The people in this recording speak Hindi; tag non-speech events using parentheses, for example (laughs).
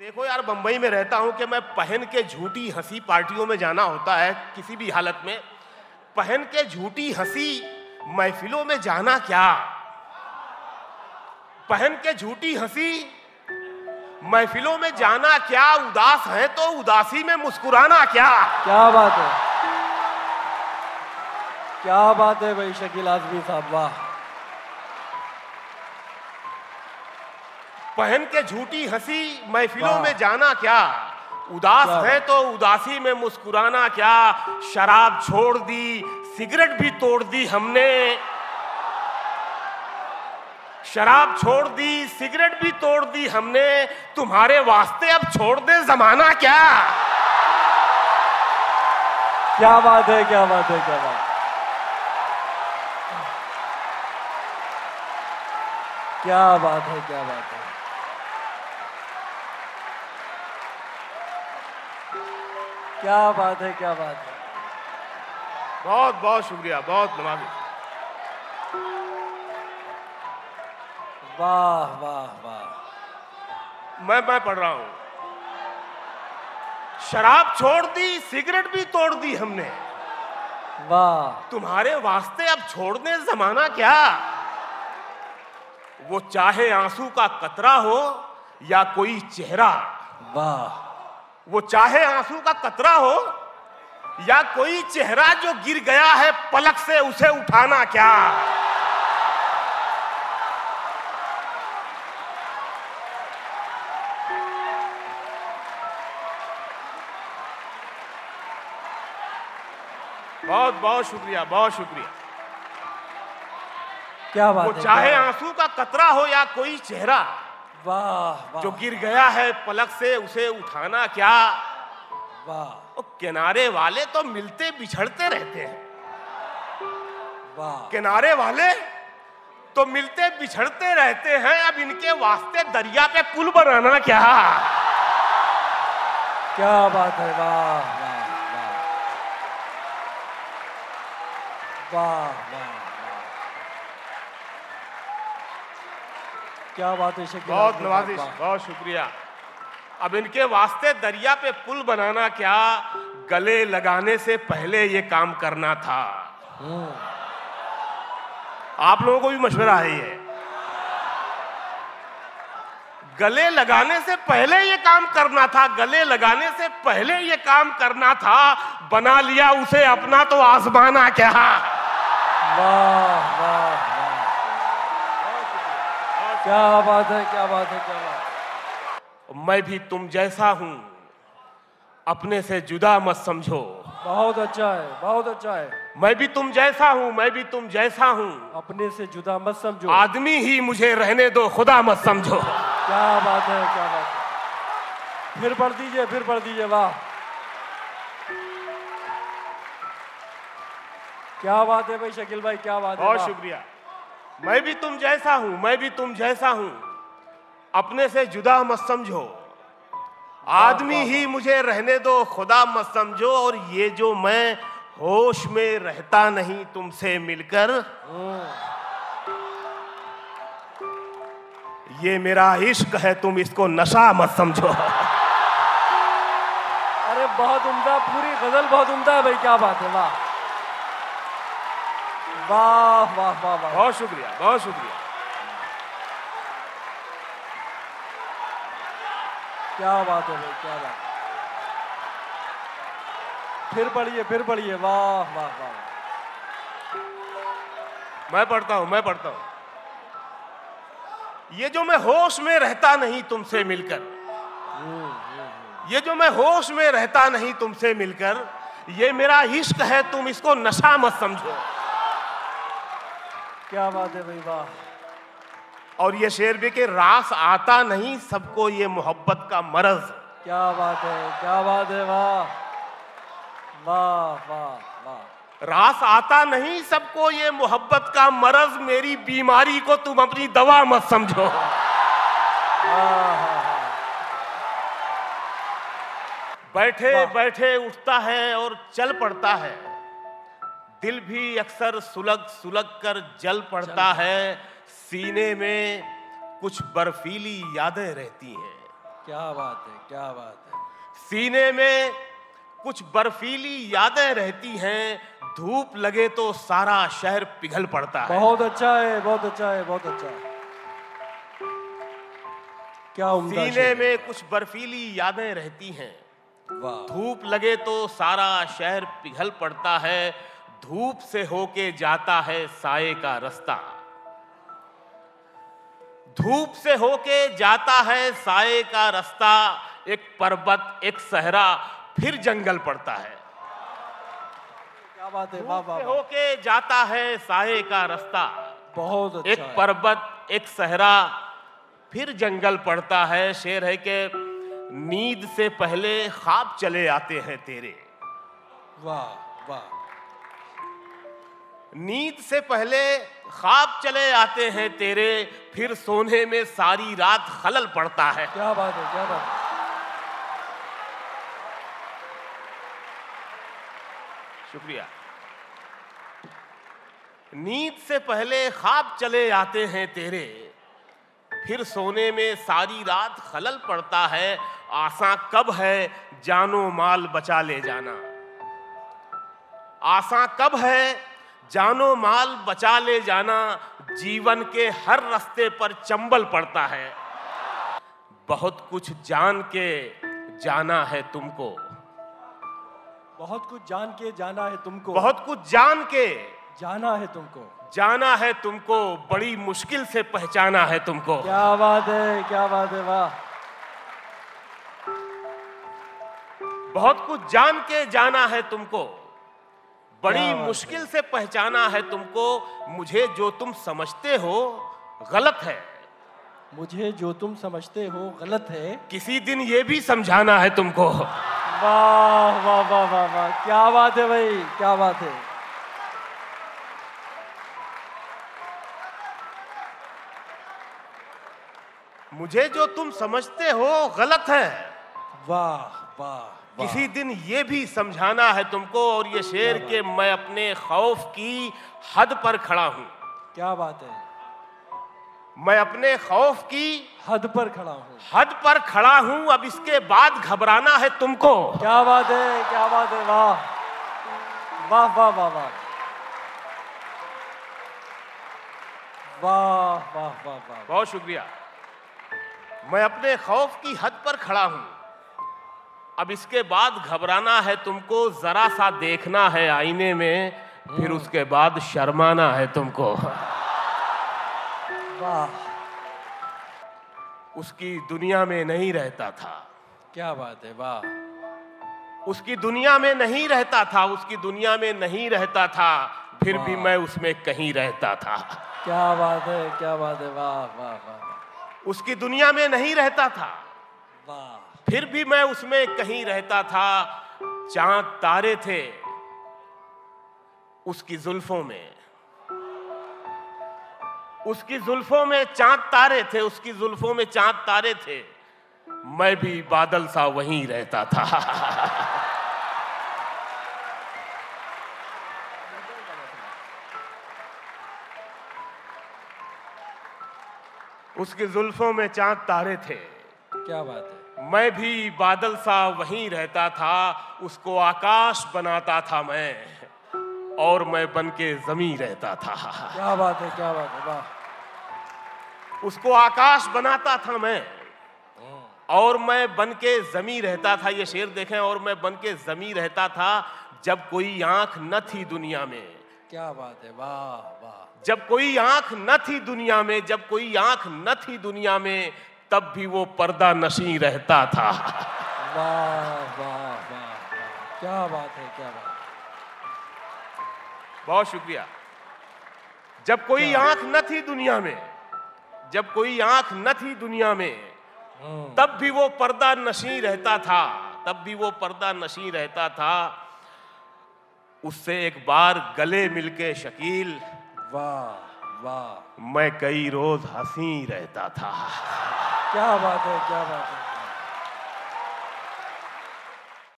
देखो यार, बंबई में रहता हूँ कि मैं पहन के झूठी हँसी पार्टियों में जाना होता है किसी भी हालत में। पहन के झूठी हँसी महफिलों में जाना क्या? पहन के झूठी हँसी महफिलों में जाना क्या? उदास है तो उदासी में मुस्कुराना क्या? क्या बात है। क्या बात है भाई शकील आजमी साहब, वाह। पहन के झूठी हँसी महफिलों में जाना क्या? उदास है तो उदासी में मुस्कुराना क्या? शराब छोड़ दी सिगरेट भी तोड़ दी हमने। शराब छोड़ दी सिगरेट भी तोड़ दी हमने। तुम्हारे वास्ते अब छोड़ दे जमाना क्या? क्या बात है क्या बात है क्या बात। क्या बात है क्या बात है। क्या बात है क्या बात है। बहुत बहुत शुक्रिया बहुत नवाजी वाह वाह वाह। मैं मैं पढ़ रहा हूँ। शराब छोड़ दी सिगरेट भी तोड़ दी हमने। वाह। तुम्हारे वास्ते अब छोड़ने जमाना क्या? वो चाहे आँसू का कतरा हो या कोई चेहरा। वाह। वो चाहे आँसू का कतरा हो या कोई चेहरा जो गिर गया है पलक से उसे उठाना क्या? बहुत बहुत शुक्रिया बहुत शुक्रिया। क्या बात वो है चाहे आँसू का कतरा हो या कोई चेहरा वाह जो गिर गया है पलक से उसे उठाना क्या? वाह। किनारे वाले तो मिलते बिछड़ते रहते हैं। वाह। किनारे वाले तो मिलते बिछड़ते रहते हैं अब इनके वास्ते दरिया पे पुल बनाना क्या? क्या बात है वाह वाह। वाह वाह वाह वाह क्या बात है बहुत नवाजिश बहुत शुक्रिया। अब इनके वास्ते दरिया पे पुल बनाना क्या? गले लगाने से पहले ये काम करना था। हम्म, आप लोगों को भी मशवरा है ये। गले लगाने से पहले ये काम करना था गले लगाने से पहले ये काम करना था। बना लिया उसे अपना तो आजमाना क्या? वाह वाह। क्या बात है क्या बात है क्या बात मैं भी तुम जैसा हूँ अपने से जुदा मत समझो। बहुत अच्छा है बहुत अच्छा है। मैं भी तुम जैसा हूँ मैं भी तुम जैसा हूँ। अपने से जुदा मत समझो। आदमी ही मुझे रहने दो खुदा मत समझो। क्या बात है क्या बात है। फिर पढ़ दीजिए फिर पढ़ दीजिए वाह। क्या बात है भाई शकील भाई क्या बात है बहुत शुक्रिया। मैं भी तुम जैसा हूँ, मैं भी तुम जैसा हूँ। अपने से जुदा मत समझो। आदमी ही मुझे रहने दो, खुदा मत समझो। और ये जो मैं होश में रहता नहीं, तुमसे मिलकर, ये मेरा इश्क है, तुम इसको नशा मत समझो। अरे, बहुत उम्दा, पूरी गज़ल बहुत उम्दा है भाई, क्या बात है, वाह। वाह वाह वाह वाह। बहुत शुक्रिया बहुत शुक्रिया। क्या बात है भाई क्या बात फिर पढ़िए फिर पढ़िए। वाह वाह वाह। मैं पढ़ता हूँ मैं पढ़ता हूँ। ये जो मैं होश में रहता नहीं तुमसे मिलकर ये जो मैं होश में रहता नहीं तुमसे मिलकर ये मेरा इश्क है तुम इसको नशा मत समझो। क्या बात है भाई वाह। और ये शेर भी के रास आता नहीं सबको ये मोहब्बत का मरज। क्या बात है क्या बात है वाह। वाह वाह वाह। रास आता नहीं सबको ये मोहब्बत का मरज। मेरी बीमारी को तुम अपनी दवा मत समझो। बैठे बैठे उठता है और चल पड़ता है। दिल भी अक्सर सुलग सुलग कर जल पड़ता है। सीने में कुछ बर्फीली यादें रहती हैं। क्या बात है क्या बात है। सीने में कुछ बर्फीली यादें रहती हैं। धूप लगे तो सारा शहर पिघल पड़ता है। बहुत अच्छा है बहुत अच्छा है बहुत अच्छा है। क्या सीने में कुछ बर्फीली यादें रहती हैं। धूप लगे तो सारा शहर पिघल पड़ता है। धूप से होके जाता है साए का रास्ता। धूप से होके जाता है साए का रास्ता एक पर्वत एक सहरा फिर जंगल पड़ता है। क्या बात है से होके जाता है साए का रास्ता। बहुत अच्छा एक। पर्वत एक सहरा फिर जंगल पड़ता है। शेर है कि नींद से पहले ख्वाब चले आते हैं तेरे। वाह वाह। नींद से पहले ख्वाब चले आते हैं तेरे फिर सोने में सारी रात खलल पड़ता है। क्या बात है क्या बात है। शुक्रिया। नींद से पहले ख्वाब चले आते हैं तेरे फिर सोने में सारी रात खलल पड़ता है। आसा कब है जानो माल बचा ले जाना। आसा कब है जानो माल बचा ले जाना जीवन के हर रास्ते पर चंबल पड़ता है। बहुत कुछ जान के जाना है तुमको। बहुत कुछ जान के जाना है तुमको। बहुत कुछ जान के जाना है तुमको। जाना है तुमको बड़ी मुश्किल से पहचाना है तुमको। क्या बात है क्या बात है वाह। बहुत कुछ जान के जाना है तुमको। बड़ी मुश्किल से पहचाना है तुमको मुझे जो तुम समझते हो गलत है। मुझे जो तुम समझते हो गलत है। किसी दिन ये भी समझाना है तुमको। वाह वाह वाह वाह वाह क्या बात है भाई क्या बात है। मुझे जो तुम समझते हो गलत है। वाह वाह वाह। किसी दिन ये भी समझाना है तुमको और ये शेर के मैं अपने खौफ की हद पर खड़ा हूँ। क्या बात है। मैं अपने खौफ की हद पर खड़ा हूँ। हद पर खड़ा हूँ अब इसके बाद घबराना है तुमको। क्या बात है क्या बात है वाह। वाह वाह वाह वाह। वाह वाह वाह वाह। बहुत शुक्रिया। मैं अपने खौफ की हद पर खड़ा हूँ। अब इसके बाद घबराना है तुमको जरा सा देखना है आईने में फिर उसके बाद शर्माना है तुमको। वाह। उसकी दुनिया में नहीं रहता था। क्या बात है वाह। उसकी दुनिया में नहीं रहता था उसकी दुनिया में नहीं रहता था फिर भी मैं उसमें कहीं रहता था। क्या बात है क्या बात है वाह वाह वाह। उसकी दुनिया में नहीं रहता था। वाह। फिर भी मैं उसमें कहीं रहता था, चाँद तारे थे उसकी जुल्फों में। उसकी जुल्फों में चाँद तारे थे, उसकी जुल्फों में चाँद तारे थे। मैं भी बादल सा वहीं रहता था। (laughs) उसकी जुल्फों में चाँद तारे थे। क्या बात है। मैं भी बादल सा वहीं रहता था उसको आकाश बनाता था मैं और मैं बन के जमी रहता था। क्या बात है क्या बात है वाह। उसको आकाश बनाता था मैं और मैं बन के जमी रहता था ये शेर देखें और मैं बन के जमी रहता था जब कोई आँख न थी दुनिया में। क्या बात है वाह वाह। जब कोई आँख न थी दुनिया में जब कोई आँख न थी दुनिया में तब भी वो पर्दा नशी रहता था। वाह वाह वाह क्या बात है क्या बात बहुत शुक्रिया। जब कोई आँख न थी दुनिया में जब कोई आँख न थी दुनिया में हम्म, तब भी वो पर्दा नशी रहता था तब भी वो पर्दा नशी रहता था। उससे एक बार गले मिलके शकील वाह वाह। मैं कई रोज हँसी रहता था। क्या बात है क्या बात है।